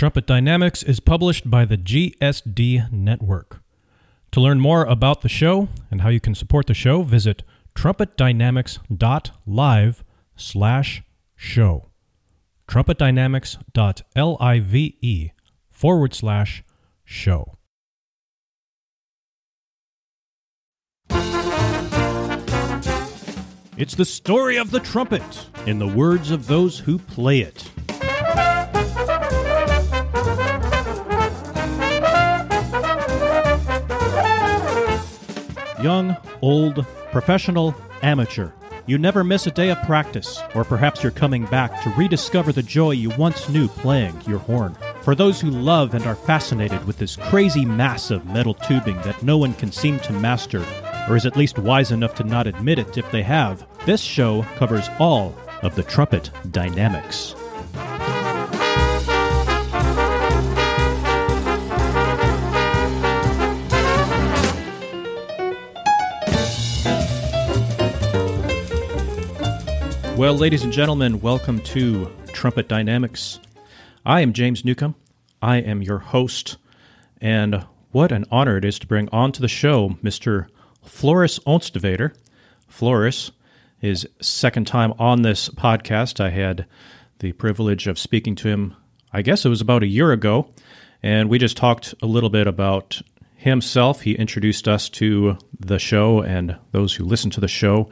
Trumpet Dynamics is published by the GSD Network. To learn more about the show and how you can support the show, visit trumpetdynamics.live slash show. trumpetdynamics.live forward slash show. It's the story of the trumpet, in the words of those who play it. Young, old, professional, amateur. You never miss a day of practice, or perhaps you're coming back to rediscover the joy you once knew playing your horn. For those who love and are fascinated with this crazy mass of metal tubing that no one can seem to master, or is at least wise enough to not admit it if they have, this show covers all of the trumpet dynamics. Well, ladies and gentlemen, welcome to Trumpet Dynamics. I am James Newcomb. I am your host, and what an honor it is to bring onto the show Mr. Floris Onstwedder. Floris is second time on this podcast. I had the privilege of speaking to him, I guess it was about a year ago, and we just talked a little bit about himself. He introduced us to the show and those who listen to the show,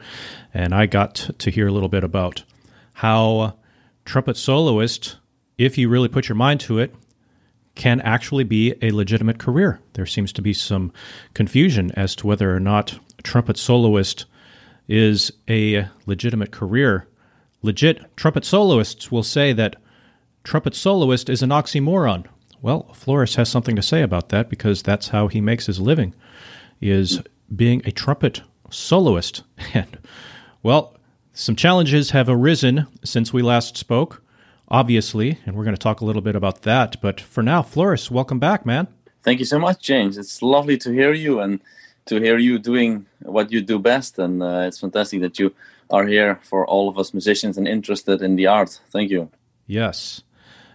and I got to hear a little bit about how trumpet soloist, if you really put your mind to it, can actually be a legitimate career. There seems to be some confusion as to whether or not trumpet soloist is a legitimate career. Legit trumpet soloists will say that trumpet soloist is an oxymoron. Well, Floris has something to say about that because that's how he makes his living, is being a trumpet soloist. And, well, some challenges have arisen since we last spoke, obviously, and we're going to talk a little bit about that. But for now, Floris, welcome back, man. Thank you so much, James. It's lovely to hear you and to hear you doing what you do best. And uh, it's fantastic that you are here for all of us musicians and interested in the art. Thank you. Yes.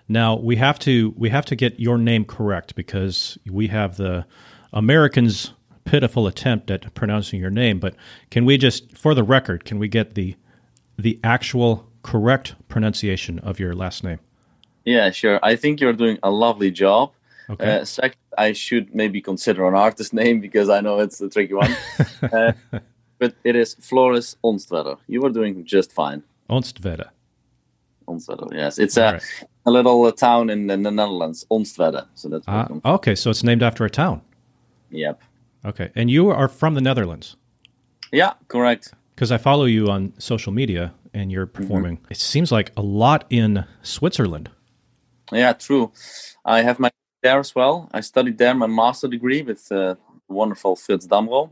Now we have to we have to get your name correct because we have the Americans' pitiful attempt at pronouncing your name. But can we just, for the record, can we get the the actual correct pronunciation of your last name? Yeah, sure. I think you're doing a lovely job. Okay. Uh, second, I should maybe consider an artist name because I know it's a tricky one. uh, but it is Floris Onstwedder. You were doing just fine. Onstwedder. Onstwedder, yes. It's a, right. A little uh, town in, in, the Netherlands, Onstwedde. So that's uh, okay. So it's named after a town. Yep. Okay, and you are from the Netherlands. Yeah, correct. Because I follow you on social media, and you're mm-hmm. performing. Mm-hmm. It seems like a lot in Switzerland. Yeah, true. I have my there as well. I studied there my master degree with uh, wonderful Frits Damrow.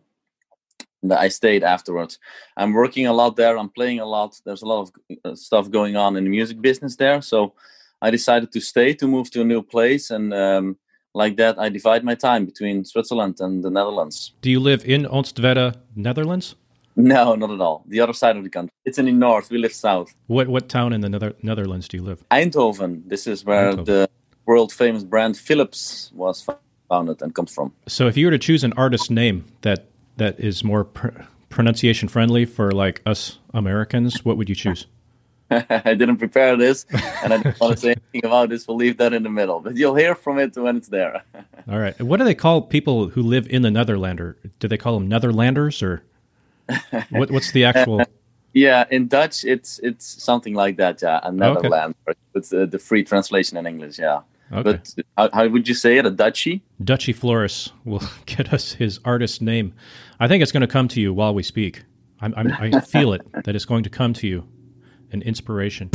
And I stayed afterwards. I'm working a lot there. I'm playing a lot. There's a lot of uh, stuff going on in the music business there. So I decided to stay to move to a new place. And um, like that, I divide my time between Switzerland and the Netherlands. Do you live in Onstwedde, Netherlands? No, not at all. The other side of the country. It's in the north. We live south. What what town in the Nether- Netherlands do you live? Eindhoven. This is where Eindhoven. the world famous brand Philips was founded and comes from. So, if you were to choose an artist name that that is more pr- pronunciation friendly for like us Americans, what would you choose? I didn't prepare this, and I don't want to say anything about this. We'll leave that in the middle, but you'll hear from it when it's there. All right. What do they call people who live in the Netherlander? Do they call them Netherlanders, or what, what's the actual? yeah, in Dutch, it's it's something like that. Yeah, a Netherlander. Okay. It's uh, the free translation in English. Yeah. Okay. But how, how, would you say it? A Dutchie? Dutchie Floris will get us his artist name. I think it's going to come to you while we speak. I'm, I'm, i feel it that it's going to come to you an inspiration.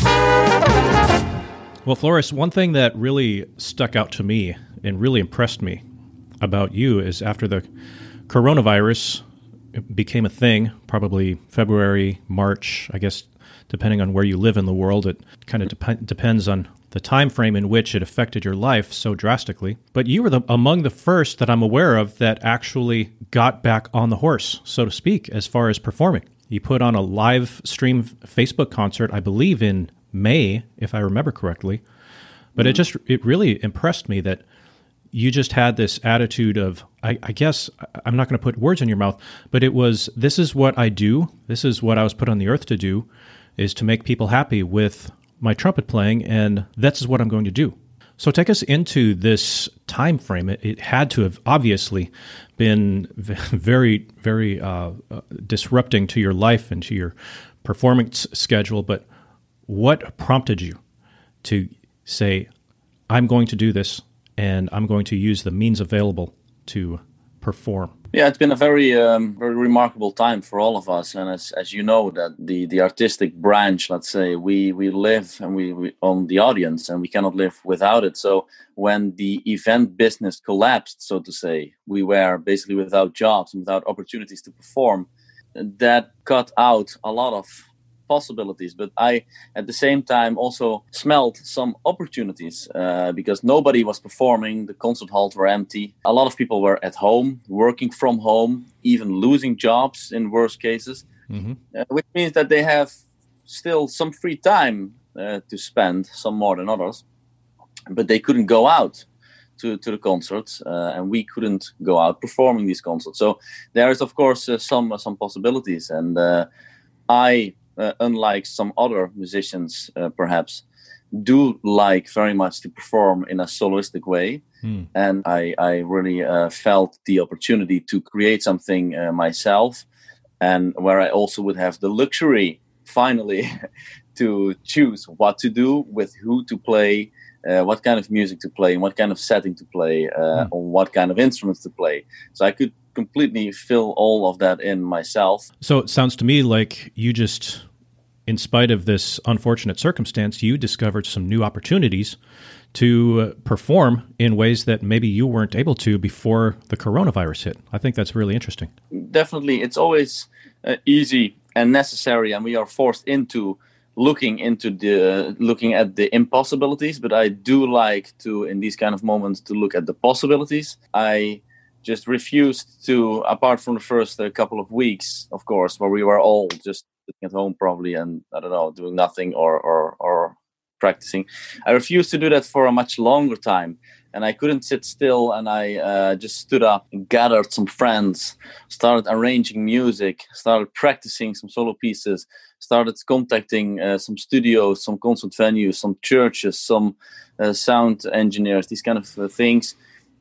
Well, Floris, one thing that really stuck out to me and really impressed me about you is after the coronavirus became a thing, probably February, March, I guess, depending on where you live in the world, it kind of dep- depends on the time frame in which it affected your life so drastically. But you were the, among the first that I'm aware of that actually got back on the horse, so to speak, as far as performing. You put on a live stream Facebook concert, I believe in May, if I remember correctly. But mm-hmm. it just it really impressed me that you just had this attitude of I, I guess I'm not going to put words in your mouth, but it was this is what I do. This is what I was put on the earth to do, is to make people happy with my trumpet playing, and that's is what I'm going to do. So take us into this time frame. It, it had to have obviously been very, very uh, uh, disrupting to your life and to your performance schedule. But what prompted you to say, "I'm going to do this, and I'm going to use the means available to perform"? Yeah, it's been a very um, very remarkable time for all of us, and as as you know, that the the artistic branch, let's say, we we live and we, we on the audience, and we cannot live without it. So when the event business collapsed, so to say, we were basically without jobs and without opportunities to perform. That cut out a lot of possibilities but i at the same time also smelled some opportunities uh, because nobody was performing the concert halls were empty a lot of people were at home working from home even losing jobs in worst cases mm-hmm. uh, which means that they have still some free time uh, to spend some more than others but they couldn't go out to, to the concerts, uh, and we couldn't go out performing these concerts. So there is, of course, uh, some uh, some possibilities, and uh, I uh, unlike some other musicians, uh, perhaps, do like very much to perform in a soloistic way. Mm. And I, I really uh, felt the opportunity to create something uh, myself, and where I also would have the luxury finally to choose what to do, with who to play, uh, what kind of music to play, and what kind of setting to play, uh, mm. or what kind of instruments to play. So I could completely fill all of that in myself. So it sounds to me like you just in spite of this unfortunate circumstance, you discovered some new opportunities to uh, perform in ways that maybe you weren't able to before the coronavirus hit. I think that's really interesting. Definitely. It's always uh, easy and necessary, and we are forced into looking into the uh, looking at the impossibilities but i do like to in these kind of moments to look at the possibilities i just refused to apart from the first uh, couple of weeks of course where we were all just sitting at home probably and I don't know doing nothing or or or practicing. I refused to do that for a much longer time, and I couldn't sit still. And I uh, just stood up and gathered some friends, started arranging music, started practicing some solo pieces, started contacting uh, some studios, some concert venues, some churches, some uh, sound engineers, these kind of uh, things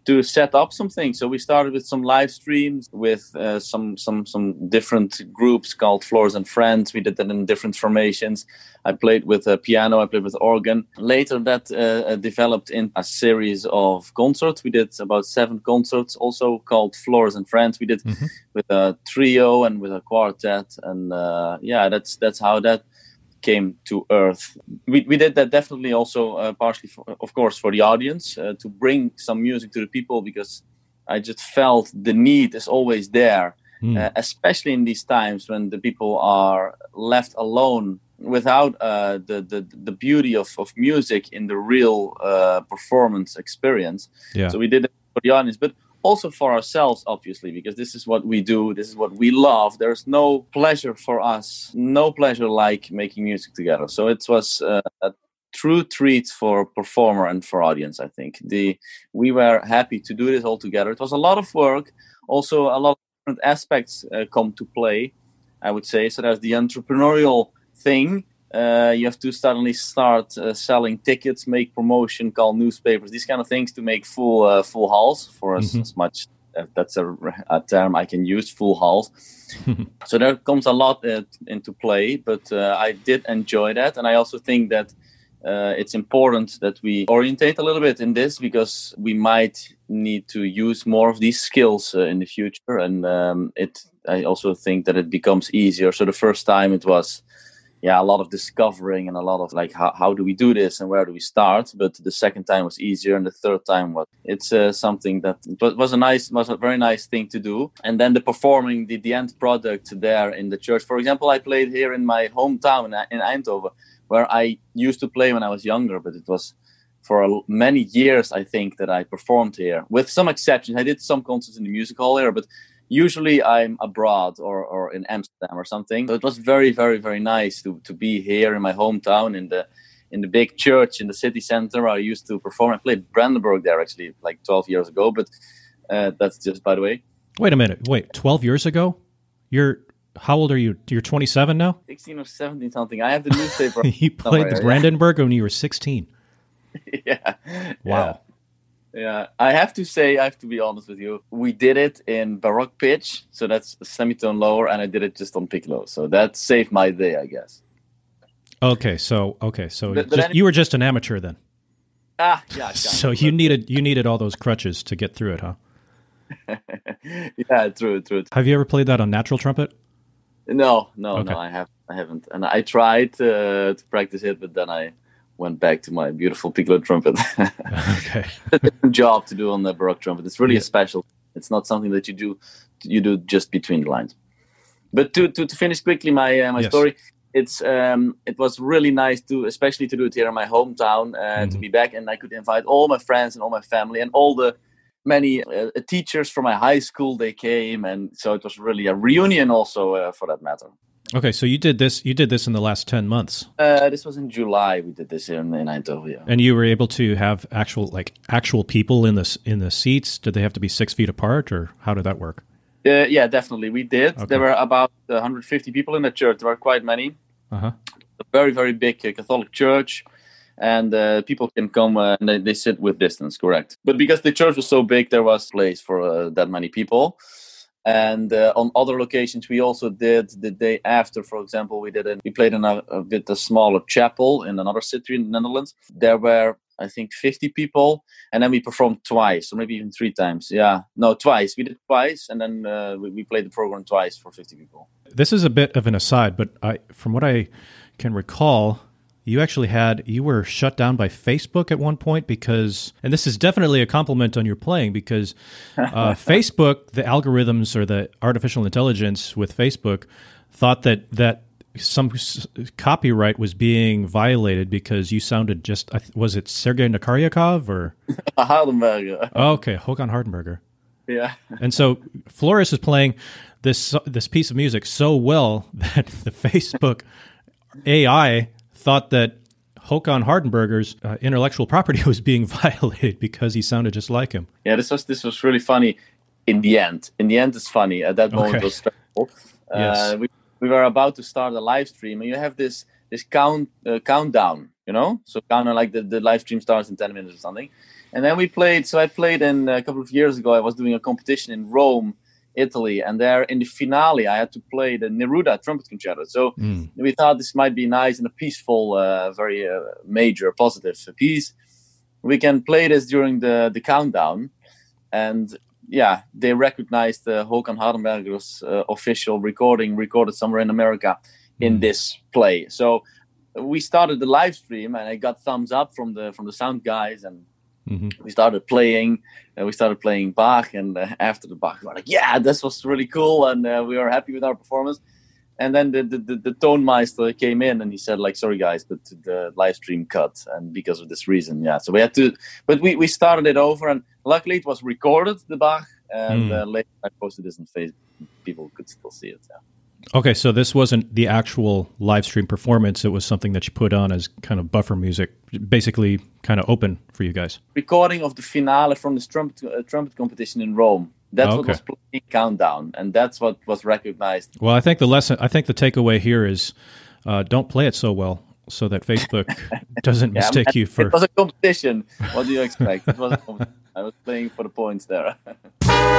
to set up something. So we started with some live streams with uh, some some some different groups called Floris and Friends. We did that in different formations. I played with a piano. I played with organ. Later, that uh, uh, developed in a series of concerts. We did about seven concerts, also called Floris and Friends. We did mm-hmm. with a trio and with a quartet, and uh, yeah, that's that's how that came to Earth. We, we did that definitely also uh, partially, for, of course, for the audience uh, to bring some music to the people because I just felt the need is always there, mm. uh, especially in these times when the people are left alone without uh, the, the the beauty of, of music in the real uh, performance experience. Yeah. So we did it for the audience, but also for ourselves, obviously, because this is what we do, this is what we love. There's no pleasure for us, no pleasure like making music together. So it was uh, a true treat for performer and for audience. I think the we were happy to do this all together. It was a lot of work, also a lot of different aspects uh, come to play. I would say so. There's the entrepreneurial thing uh, you have to suddenly start uh, selling tickets, make promotion, call newspapers, these kind of things to make full uh, full halls for mm-hmm. as, as, much. that's a, a, term I can use, full halls. so there comes a lot uh, into play, but uh, I did enjoy that, and I also think that uh, it's important that we orientate a little bit in this because we might need to use more of these skills in the future, and um, it. I also think that it becomes easier. So the first time it was yeah, a lot of discovering and a lot of like how, how do we do this and where do we start. But the second time was easier, and the third time was it's uh, something that was a nice, was a very nice thing to do. And then the performing the, the end product there in the church. For example, I played here in my hometown in Eindhoven, where I used to play when I was younger, but it was for many years I think that I performed here, with some exceptions. I did some concerts in the music hall here, but usually I'm abroad or, or in Amsterdam or something. So it was very, very, very nice to, to be here in my hometown in the in the big church in the city center. I used to perform. I played Brandenburg there actually like 12 years ago, but uh, that's just by the way. Wait a minute. Wait, 12 years ago? You're how old are you? You're 27 now? 16 or 17 something. I have the newspaper. you played the Brandenburg when you were 16. yeah. Wow. Yeah. Yeah. I have to say, I have to be honest with you. We did it in baroque pitch, so that's a semitone lower, and I did it just on piccolo. So that saved my day, I guess. Okay, so okay, so but, just, you were just an amateur then. Ah, yeah. so you needed you needed all those crutches to get through it, huh? yeah, true, true. Have you ever played that on natural trumpet? No, no, okay. no. I have, I haven't, and I tried uh, to practice it, but then I went back to my beautiful piccolo trumpet. okay. job to do on the baroque trumpet. It's really yeah. special. It's not something that you do you do just between the lines. But to to, to finish quickly my uh, my yes. story, it's um, it was really nice to especially to do it here in my hometown uh, mm-hmm. to be back, and I could invite all my friends and all my family and all the many uh, teachers from my high school they came and so it was really a reunion also uh, for that matter okay so you did this you did this in the last 10 months. Uh, this was in july we did this in, in Eindhoven and you were able to have actual like actual people in this in the seats? Did they have to be six feet apart or how did that work? Uh, yeah definitely. We did. Okay. there were about 150 people in the church. There were quite many. Uh-huh. a very very big uh, catholic church and uh, people can come uh, and they, they, sit with distance correct. But because the church was so big there was place for uh, that many people and uh, on other locations we also did the day after for example we did a, we played in a, a bit a smaller chapel in another city in the netherlands. There were i think 50 people and then we performed twice or maybe even three times. Yeah. No twice. We did twice and then uh, we, we played the program twice for 50 people. This is a bit of an aside but i from what i can recall you actually had you were shut down by Facebook at one point because, and this is definitely a compliment on your playing because uh, Facebook, the algorithms or the artificial intelligence with Facebook, thought that that some copyright was being violated because you sounded just was it Sergei Nakariakov or Hardenberger? Oh, okay, Håkan Hardenberger. Yeah. And so Floris is playing this this piece of music so well that the Facebook AI thought that Håkan Hardenberger's uh, intellectual property was being violated because he sounded just like him. Yeah, this was this was really funny. In the end, in the end, it's funny. At that moment, okay. it was stressful. yes. Uh, we, we were about to start a live stream, and you have this this count uh, countdown, you know, so kind of like the, the live stream starts in ten minutes or something. And then we played. So I played in a couple of years ago. I was doing a competition in Rome Italy, and there in the finale, I had to play the Neruda trumpet concerto. So mm. we thought this might be nice and a peaceful, uh, very uh, major, positive piece. We can play this during the the countdown, and yeah, they recognized uh, Håkan Hardenberger's uh, official recording, recorded somewhere in America, in mm. this play. So we started the live stream, and I got thumbs up from the from the sound guys and Mm-hmm. We started playing, and we started playing Bach, and uh, after the Bach, we were like, "Yeah, this was really cool," and uh, we were happy with our performance. And then the, the, the, the tone meister came in and he said, like, sorry guys, but the live stream cut, and because of this reason, yeah. So we had to, but we, we started it over, and luckily it was recorded, the Bach, and mm. later I posted this on Facebook. People could still see it. Yeah. Okay, so this wasn't the actual live stream performance. It was something that you put on as kind of buffer music, basically kind of open for you guys. Recording of the finale from the trumpet, uh, trumpet competition in Rome. That's okay. what was playing countdown, and that's what was recognized. Well, I think the lesson, I think the takeaway here is, uh, don't play it so well, so that Facebook doesn't yeah, mistake you for. It was a competition. What do you expect? it was. I was playing for the points there.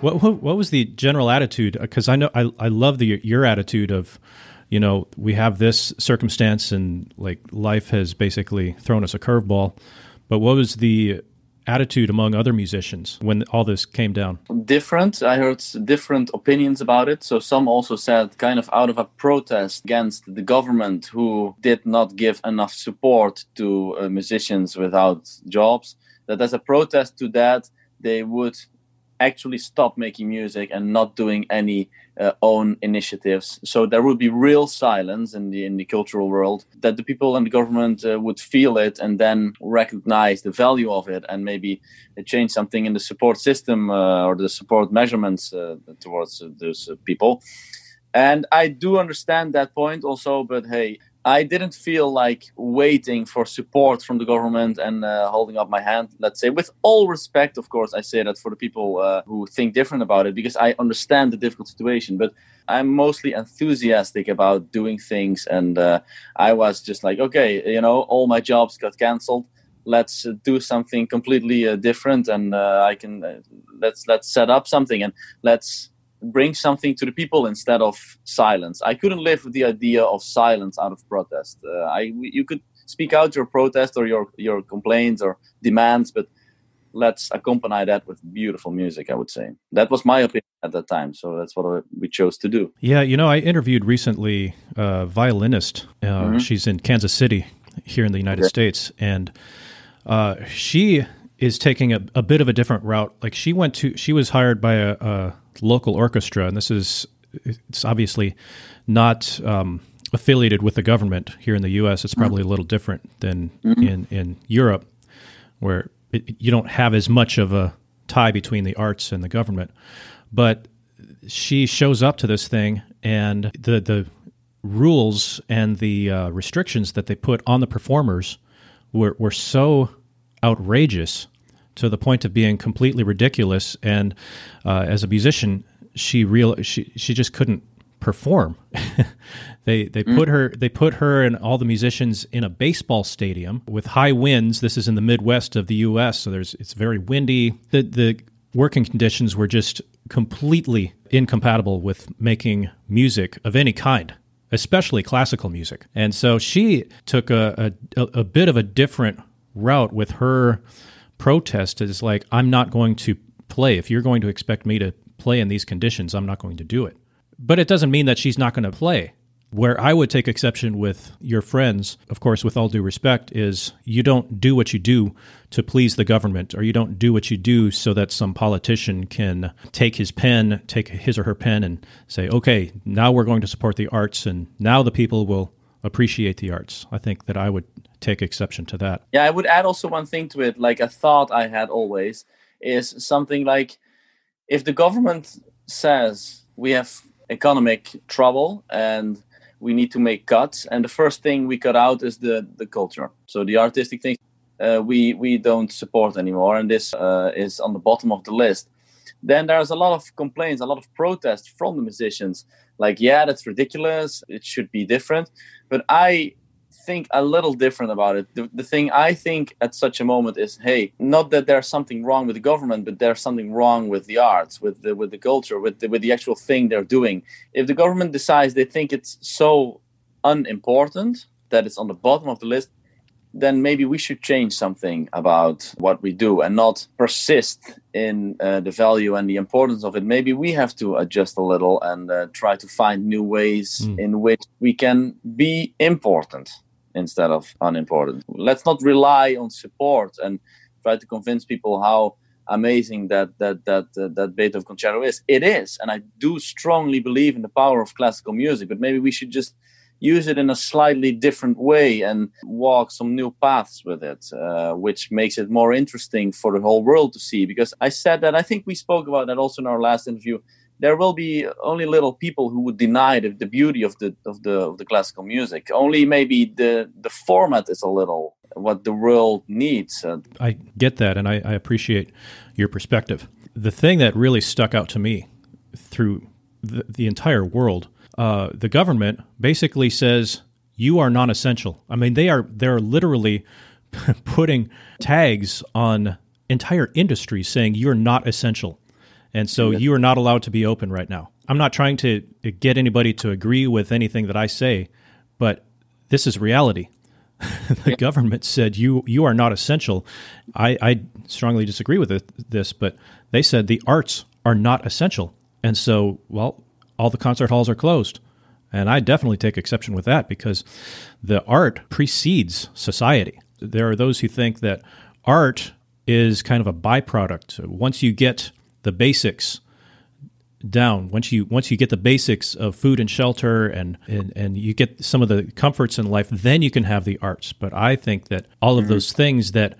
What, what, what was the general attitude? Because I know I I love the your attitude of, you know, we have this circumstance and like life has basically thrown us a curveball. But what was the attitude among other musicians when all this came down? Different. I heard different opinions about it. So some also said, kind of out of a protest against the government who did not give enough support to uh, musicians without jobs, that as a protest to that, they would actually stop making music and not doing any uh, own initiatives. So there would be real silence in the in the cultural world that the people and the government uh, would feel it and then recognize the value of it and maybe change something in the support system uh, or the support measurements uh, towards those people. And I do understand that point also, but hey, I didn't feel like waiting for support from the government and uh, holding up my hand, let's say. With all respect, of course, I say that for the people uh, who think different about it because I understand the difficult situation. But I'm mostly enthusiastic about doing things. And uh, I was just like, okay, you know, all my jobs got canceled. Let's uh, do something completely uh, different. And uh, I can, let's, let's set up something and let's, bring something to the people instead of silence. I couldn't live with the idea of silence out of protest. Uh, I you could speak out your protest or your your complaints or demands, but let's accompany that with beautiful music. I would say that was my opinion at that time, so that's what we chose to do. Yeah, you know, I interviewed recently a violinist. Uh, mm-hmm. She's in Kansas City here in the United okay. States, and uh, she is taking a, a bit of a different route. Like she went to, she was hired by a, a local orchestra, and this is it's obviously not um, affiliated with the government here in the U.S. It's probably a little different than mm-hmm. in in Europe, where it, you don't have as much of a tie between the arts and the government. But she shows up to this thing, and the the rules and the uh, restrictions that they put on the performers were were so outrageous to the point of being completely ridiculous. And uh, as a musician, she real she she just couldn't perform. they they mm. put her they put her and all the musicians in a baseball stadium with high winds. This is in the Midwest of the U.S., so there's it's very windy. The the working conditions were just completely incompatible with making music of any kind especially classical music. And so she took a, a, a bit of a different route with her protest is like, I'm not going to play. If you're going to expect me to play in these conditions, I'm not going to do it. But it doesn't mean that she's not going to play. Where I would take exception with your friends, of course, with all due respect, is you don't do what you do to please the government, or you don't do what you do so that some politician can take his pen, take his or her pen, and say, okay, now we're going to support the arts, and now the people will appreciate the arts. I think that I would take exception to that. Yeah, I would add also one thing to it, like a thought I had always is something like if the government says we have economic trouble and we need to make cuts and the first thing we cut out is the the culture. So the artistic thing uh, we we don't support anymore and this uh, is on the bottom of the list. Then there's a lot of complaints a lot of protests from the musicians. Like yeah that's ridiculous. It should be different. But i think a little different about it. The, the thing I think at such a moment is, hey, not that there's something wrong with the government, but there's something wrong with the arts, with the with the culture, with the, with the actual thing they're doing. If the government decides they think it's so unimportant that it's on the bottom of the list, then maybe we should change something about what we do and not persist in uh, the value and the importance of it. Maybe we have to adjust a little and uh, try to find new ways mm. in which we can be important instead of unimportant. Let's not rely on support and try to convince people how amazing that that that uh, that Beethoven concerto is. It is, and I do strongly believe in the power of classical music. But maybe we should just use it in a slightly different way and walk some new paths with it, uh, which makes it more interesting for the whole world to see. Because I said that I think we spoke about that also in our last interview there will be only little people who would deny the, the beauty of the of the of the classical music. Only maybe the the format is a little what the world needs. I get that, and I, I appreciate your perspective. The thing that really stuck out to me through the, the entire world, uh, the government basically says you are non-essential. I mean, they are they're literally putting tags on entire industries saying you're not essential. And so you are not allowed to be open right now. I'm not trying to get anybody to agree with anything that I say, but this is reality. the yeah. government said you you are not essential. I, I strongly disagree with it, this, but they said the arts are not essential, and so well, all the concert halls are closed, and I definitely take exception with that because the art precedes society. There are those who think that art is kind of a byproduct. Once you get the basics down once you once you get the basics of food and shelter and, and and you get some of the comforts in life then you can have the arts but i think that all of mm-hmm. those things that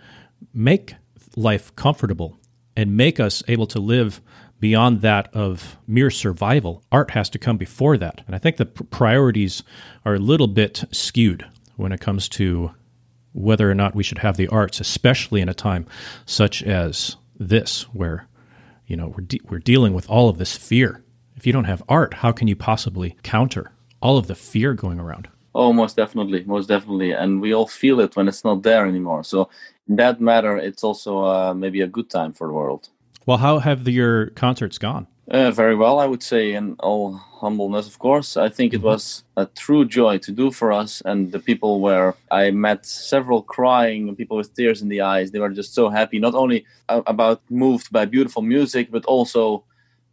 make life comfortable and make us able to live beyond that of mere survival. Art has to come before that. And I think the pr- priorities are a little bit skewed when it comes to whether or not we should have the arts, especially in a time such as this, where you know we're de- we're dealing with all of this fear. If you don't have art, how can you possibly counter all of the fear going around? Oh, most definitely, most definitely, and we all feel it when it's not there anymore. So, in that matter, it's also uh, maybe a good time for the world. Well, how have the, your concerts gone? Uh, very well, I would say, in all humbleness, of course. I think it mm-hmm. was a true joy to do for us and the people where I met several crying people with tears in the eyes. They were just so happy, not only about moved by beautiful music, but also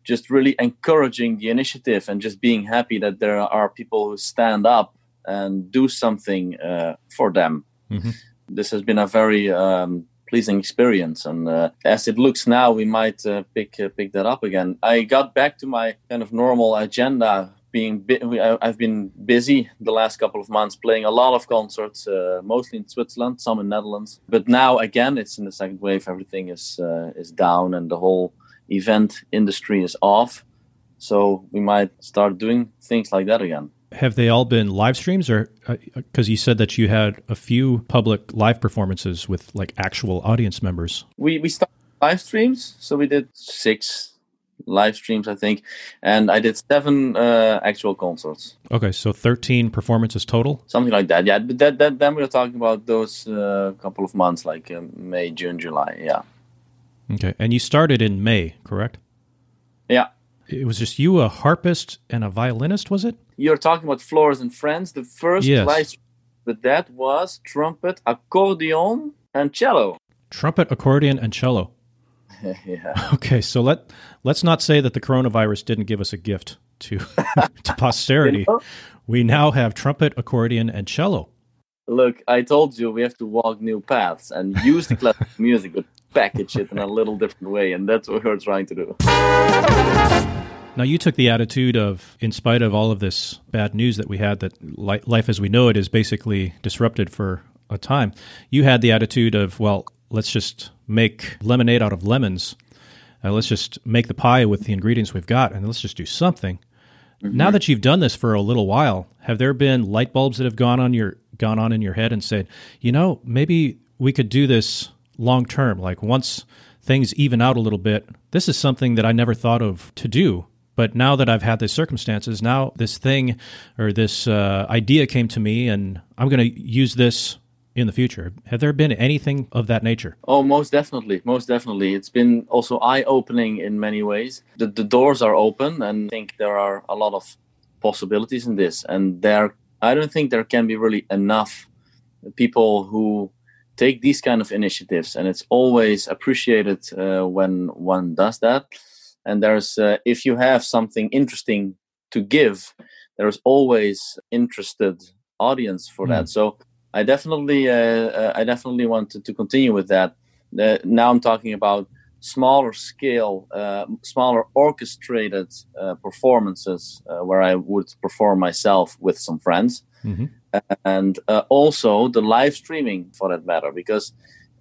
just really encouraging the initiative and just being happy that there are people who stand up and do something uh, for them. Mm-hmm. This has been a very um, pleasing experience. And uh, as it looks now, we might uh, pick uh, pick that up again. I got back to my kind of normal agenda. Being I've been busy the last couple of months playing a lot of concerts, uh, mostly in Switzerland, some in Netherlands. But now again, it's in the second wave. Everything is uh, is down, and the whole event industry is off. So we might start doing things like that again have they all been live streams or because uh, you said that you had a few public live performances with like actual audience members. We we started live streams so we did six live streams i think and i did seven uh, actual concerts. Okay so 13 performances total? Something like that yeah but that, that then we are talking about those uh, couple of months like uh, may june july yeah. Okay and you started in may correct? Yeah. It was just you, a harpist, and a violinist, was it? You're talking about Floris and Friends. The first yes. live but that was trumpet, accordion, and cello. Trumpet, accordion, and cello. yeah. Okay, so let let's not say that the coronavirus didn't give us a gift to to posterity. You know? We now have trumpet, accordion, and cello. Look, I told you we have to walk new paths and use the classical music, but package it in a little different way, and that's what we're trying to do. Now, you took the attitude of, in spite of all of this bad news that we had, that life as we know it is basically disrupted for a time, you had the attitude of, well, let's just make lemonade out of lemons. Uh, let's just make the pie with the ingredients we've got, and let's just do something. Mm-hmm. Now that you've done this for a little while, have there been light bulbs that have gone on your gone on in your head and said, you know, maybe we could do this long term? Like once things even out a little bit, this is something that I never thought of to do. But now that I've had these circumstances, now this thing or this uh, idea came to me, and I'm going to use this in the future. Have there been anything of that nature? Oh, most definitely. Most definitely. It's been also eye opening in many ways. The, the doors are open, and I think there are a lot of possibilities in this. And there, I don't think there can be really enough people who take these kind of initiatives. And it's always appreciated uh, when one does that and there's uh, if you have something interesting to give there's always interested audience for mm. that so i definitely uh, uh, i definitely wanted to continue with that uh, now i'm talking about smaller scale uh, smaller orchestrated uh, performances where i would perform myself with some friends mm-hmm. and also the live streaming for that matter because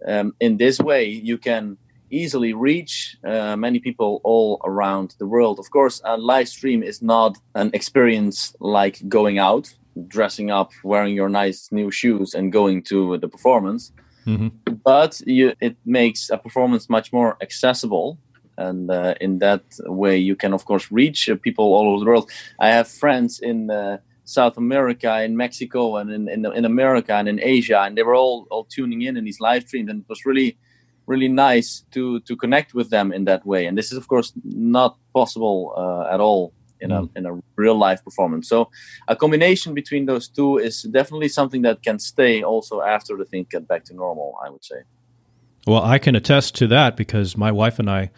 um, in this way you can easily reach uh, many people all around the world. Of course, a live stream is not an experience like going out, dressing up, wearing your nice new shoes, and going to the performance. Mm-hmm. But you, it makes a performance much more accessible. And uh, in that way, you can, of course, reach uh, people all over the world. I have friends in uh, South America, in Mexico, and in, in, in America, and in Asia, and they were all all tuning in in these live streams, and it was really really nice to to connect with them in that way. And this is of course not possible uh, at all in a mm. in a real life performance. So a combination between those two is definitely something that can stay also after the things get back to normal. I would say. Well, I can attest to that because my wife and I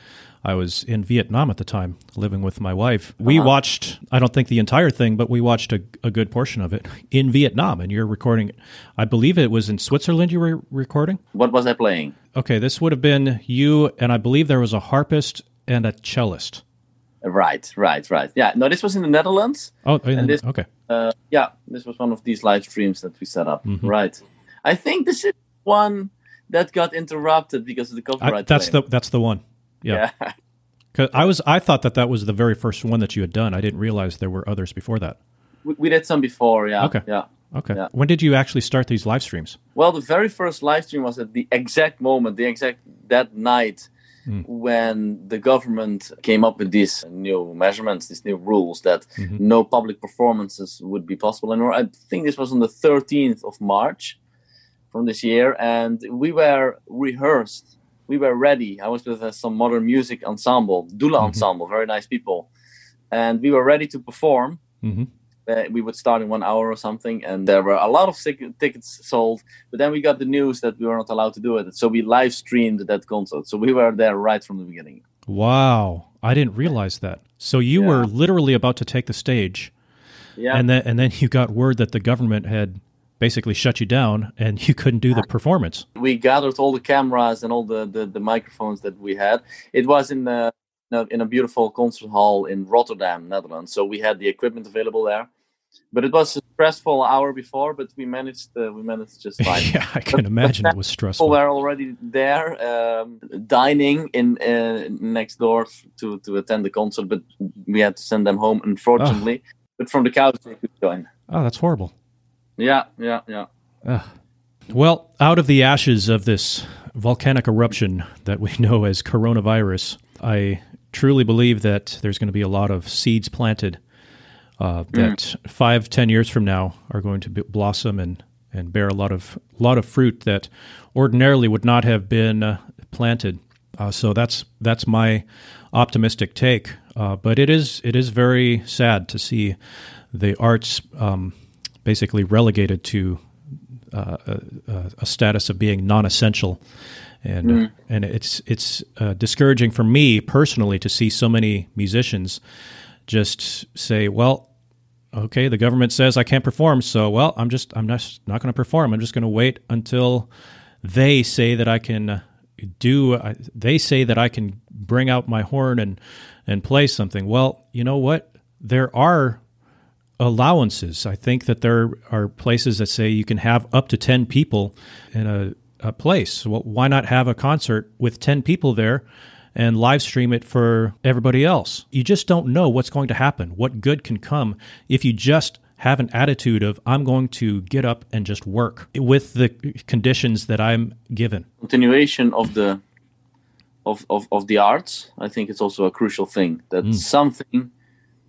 I was in Vietnam at the time, living with my wife. We uh-huh. watched, I don't think the entire thing, but we watched a, a, good portion of it in Vietnam. And you're recording, I believe it was in Switzerland you were recording? What was I playing? Okay, this would have been you, and I believe there was a harpist and a cellist. Right, right, right. Yeah, no, this was in the Netherlands. Oh, and this, okay. Uh, yeah, this was one of these live streams that we set up. Mm-hmm. Right. I think this is one that got interrupted because of the copyright. I, that's claim. the that's the one. Yeah. yeah. Cause I was I thought that that was the very first one that you had done. I didn't realize there were others before that. We, we did some before, yeah. Okay. Yeah. Okay. Yeah. When did you actually start these live streams? Well, the very first live stream was at the exact moment, the exact that night Mm. when the government came up with these new measurements, these new rules that Mhm. no public performances would be possible anymore. I think this was on the 13th of March from this year, and we were rehearsed. We were ready. I was with uh, some modern music ensemble, Doelen Mhm. ensemble, very nice people, and we were ready to perform hmm uh, we would start in one hour or something, and there were a lot of tic- tickets sold. But then we got the news that we were not allowed to do it, so we live streamed that concert. So we were there right from the beginning. Wow, I didn't realize that. So you Yeah. were literally about to take the stage, Yeah, and then and then you got word that the government had basically shut you down, and you couldn't do the performance. we gathered all the cameras and all the, the, the microphones that we had. It was in a, in a beautiful concert hall in Rotterdam, Netherlands. So we had the equipment available there. But it was a stressful hour before, but we managed uh, we managed just fine. yeah, I can imagine it was stressful. people were already there um, dining in uh, next door to, to attend the concert, but we had to send them home, unfortunately. But from the couch, they could join. Oh, that's horrible. Yeah, yeah, yeah. Well, out of the ashes of this volcanic eruption that we know as coronavirus, I truly believe that there's going to be a lot of seeds planted uh, that five, ten years from now are going to blossom and, and bear a lot of lot of fruit that ordinarily would not have been uh, planted. Uh, so that's that's my optimistic take. Uh, but it is it is very sad to see the arts um, basically relegated to uh, a, a status of being non-essential, and uh, and it's it's uh, discouraging for me personally to see so many musicians just say, well, okay, the government says I can't perform, so well, I'm just I'm just not going to perform. I'm just going to wait until they say that I can uh, do. They say that I can bring out my horn and and play something. Well, you know what? There are allowances. I think that there are places that say you can have up to 10 people in a, a place. Well, why not have a concert with 10 people there and live stream it for everybody else? You just don't know what's going to happen, what good can come if you just have an attitude of, I'm going to get up and just work with the conditions that I'm given. Continuation of the of, of, of the arts, I think it's also a crucial thing that mm. something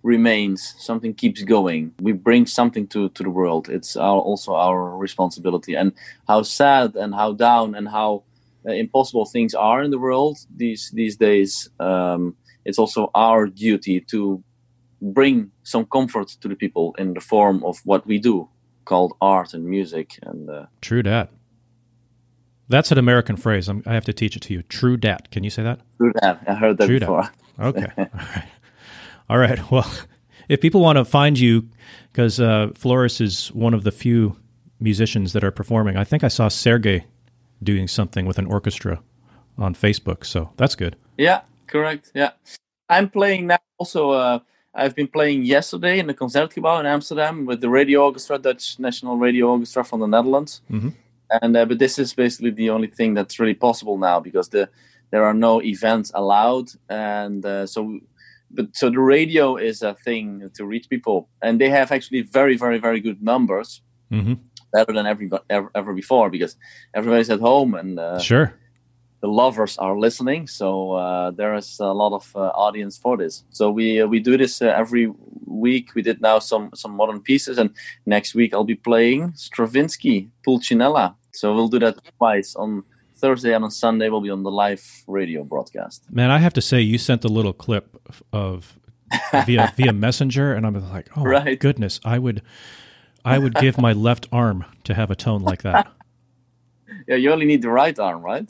remains, something keeps going. We bring something to, to the world. It's our, also our responsibility. And how sad and how down and how uh, impossible things are in the world these these days, um, it's also our duty to bring some comfort to the people in the form of what we do, called art and music. And uh, True dat. That's an American phrase. I'm, I have to teach it to you. True dat. Can you say that? true that I heard that True before. Okay. All right. All right. Well, if people want to find you, because uh, Floris is one of the few musicians that are performing. I think I saw Sergey doing something with an orchestra on Facebook, so that's good. Yeah, correct. Yeah, I'm playing now. Also, uh, I've been playing yesterday in the Concertgebouw in Amsterdam with the Radio Orchestra, Dutch National Radio Orchestra from the Netherlands. Mhm. And uh, but this is basically the only thing that's really possible now because the there are no events allowed, and uh, so. But so the radio is a thing to reach people, and they have actually very, very, very good numbers, hmm better than every ever, ever before because everybody's at home and uh, Sure. the lovers are listening so uh, there is a lot of uh, audience for this. So we uh, we do this uh, every week. We did now some some modern pieces and next week i'll be playing stravinsky pulcinella. So we'll do that twice on thursday and on sunday we'll be on the live radio broadcast Man, I have to say, you sent a little clip of via via Messenger, and I'm like, oh my goodness, I would, I would give my left arm to have a tone like that. yeah you only need the right arm right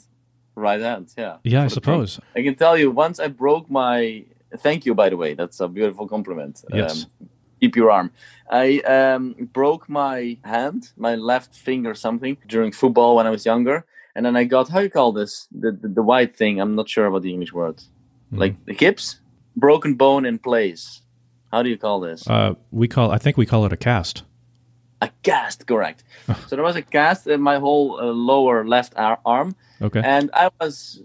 right hand yeah Yeah, I suppose. i can tell you once i broke my thank you by the way that's a beautiful compliment Yes. um, keep your arm. I um, broke my hand, my left finger, something during football when I was younger, and then I got how you call this the the, the white thing. I'm not sure about the English word, Hmm. like the hips, broken bone in place. How do you call this? Uh, we call, I think we call it a cast. a cast, correct. so there was a cast in my whole uh, lower left ar- arm, Okay. and I was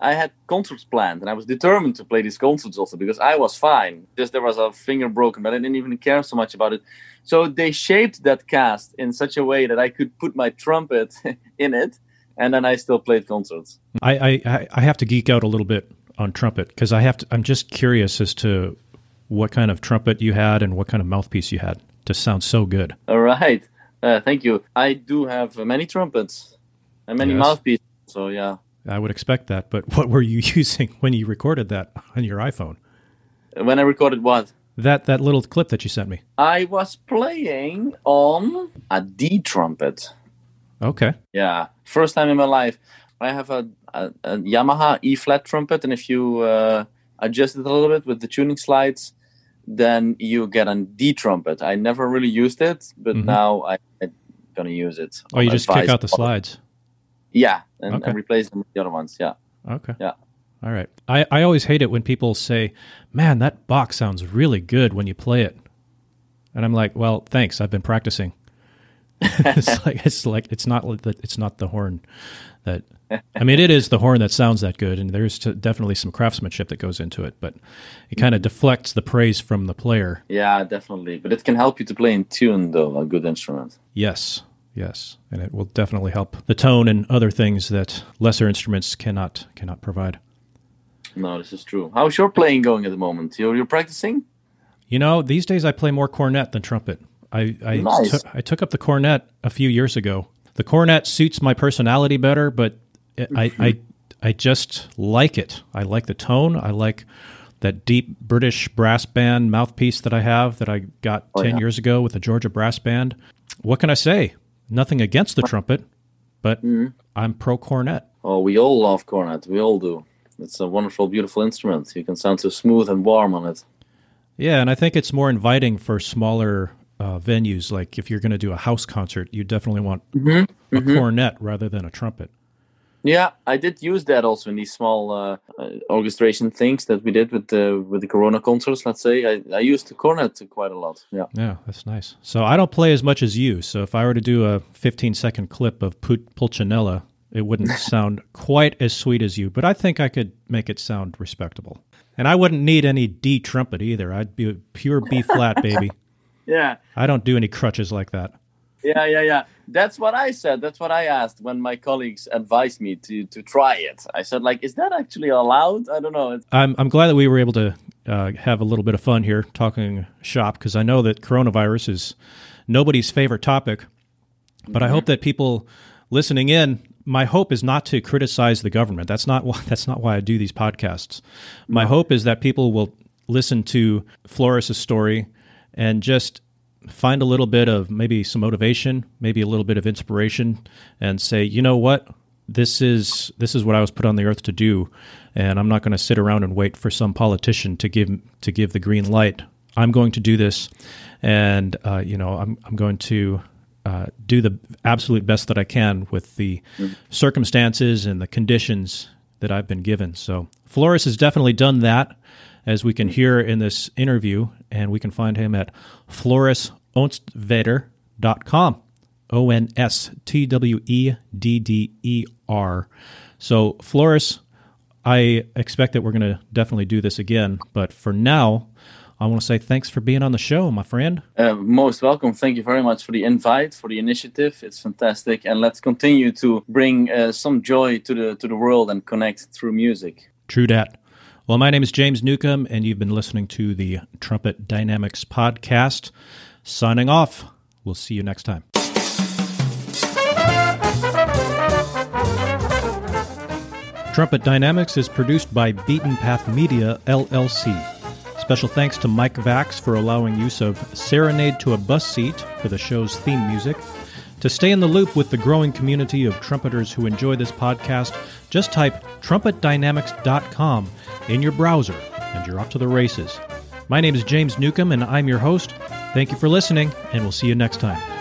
I had concerts planned, and I was determined to play these concerts also because I was fine. Just there was a finger broken, but I didn't even care so much about it. So they shaped that cast in such a way that I could put my trumpet in it, and then I still played concerts. I I, I have to geek out a little bit on trumpet because I have to. I'm just curious as to what kind of trumpet you had and what kind of mouthpiece you had to sound so good. All right, uh, thank you. I do have many trumpets and many Yes. mouthpieces. So yeah. I would expect that, but what were you using when you recorded that on your iPhone? When I recorded what? That that little clip that you sent me. I was playing on a D trumpet. Okay. Yeah, first time in my life. I have a, a, a Yamaha E flat trumpet, and if you uh, adjust it a little bit with the tuning slides, then you get a D trumpet. I never really used it, but Mhm. now I, I'm gonna use it. Oh, you just kick out the slides. Yeah, and, Okay. and replace them with the other ones. Yeah. Okay. Yeah. All right. I, I always hate it when people say, man, that box sounds really good when you play it. And I'm like, well, thanks. I've been practicing. it's like it's like it's not li- it's not the horn that I mean it is the horn that sounds that good and there's t- definitely some craftsmanship that goes into it but it kind of mm-hmm. deflects the praise from the player. Yeah, definitely. But it can help you to play in tune, though, a good instrument. Yes. Yes. And it will definitely help the tone and other things that lesser instruments cannot cannot provide. No, this is true. How's your playing going at the moment? You're, you're practicing? You know, these days I play more cornet than trumpet. I I, Nice. took- took up the cornet a few years ago. The cornet suits my personality better, but I, I I just like it. I like the tone. I like that deep British brass band mouthpiece that I have that I got Oh, ten yeah. years ago with the Georgia Brass Band. What can I say? Nothing against the trumpet, but Mm-hmm. I'm pro cornet. Oh, we all love cornet. We all do. It's a wonderful, beautiful instrument. You can sound so smooth and warm on it. Yeah, and I think it's more inviting for smaller uh, venues. Like if you're going to do a house concert, you definitely want a cornet rather than a trumpet. Yeah, I did use that also in these small uh, uh, orchestration things that we did with the with the Corona concerts. Let's say I, I used the cornet quite a lot. Yeah. Yeah, that's nice. So I don't play as much as you. So if I were to do a 15 second clip of Put- Pulcinella, it wouldn't sound quite as sweet as you, but I think I could make it sound respectable. And I wouldn't need any D trumpet either. I'd be a pure B flat, baby. Yeah, I don't do any crutches like that. yeah, yeah, yeah. That's what I said. That's what I asked when my colleagues advised me to to try it. I said, like, is that actually allowed? I don't know. I'm, I'm glad that we were able to uh, have a little bit of fun here talking shop because I know that coronavirus is nobody's favorite topic. But I hope that people listening in, my hope is not to criticize the government. That's not why, that's not why I do these podcasts. My hope is that people will listen to Floris's story and just find a little bit of maybe some motivation, maybe a little bit of inspiration, and say, you know what, this is this is what I was put on the earth to do, and I'm not going to sit around and wait for some politician to give to give the green light. I'm going to do this, and uh, you know, I'm I'm going to uh, do the absolute best that I can with the circumstances and the conditions that I've been given. So Floris has definitely done that, as we can hear in this interview, and we can find him at florisonstwedder.com. O N S T W E D D E R. So, Floris, I expect that we're going to definitely do this again. But for now, I want to say thanks for being on the show, my friend. uh, most welcome. Thank you very much for the invite, for the initiative. It's fantastic, and let's continue to bring uh, some joy to the to the world and connect through music. True dat. Well, my name is James Newcomb, and you've been listening to the Trumpet Dynamics podcast. Signing off. We'll see you next time. Trumpet Dynamics is produced by Beaten Path Media, LLC. Special thanks to Mike Vax for allowing use of Serenade to a Bus Seat for the show's theme music. To stay in the loop with the growing community of trumpeters who enjoy this podcast, just type trumpetdynamics.com in your browser and you're off to the races. My name is James Newcomb and I'm your host. Thank you for listening, and we'll see you next time.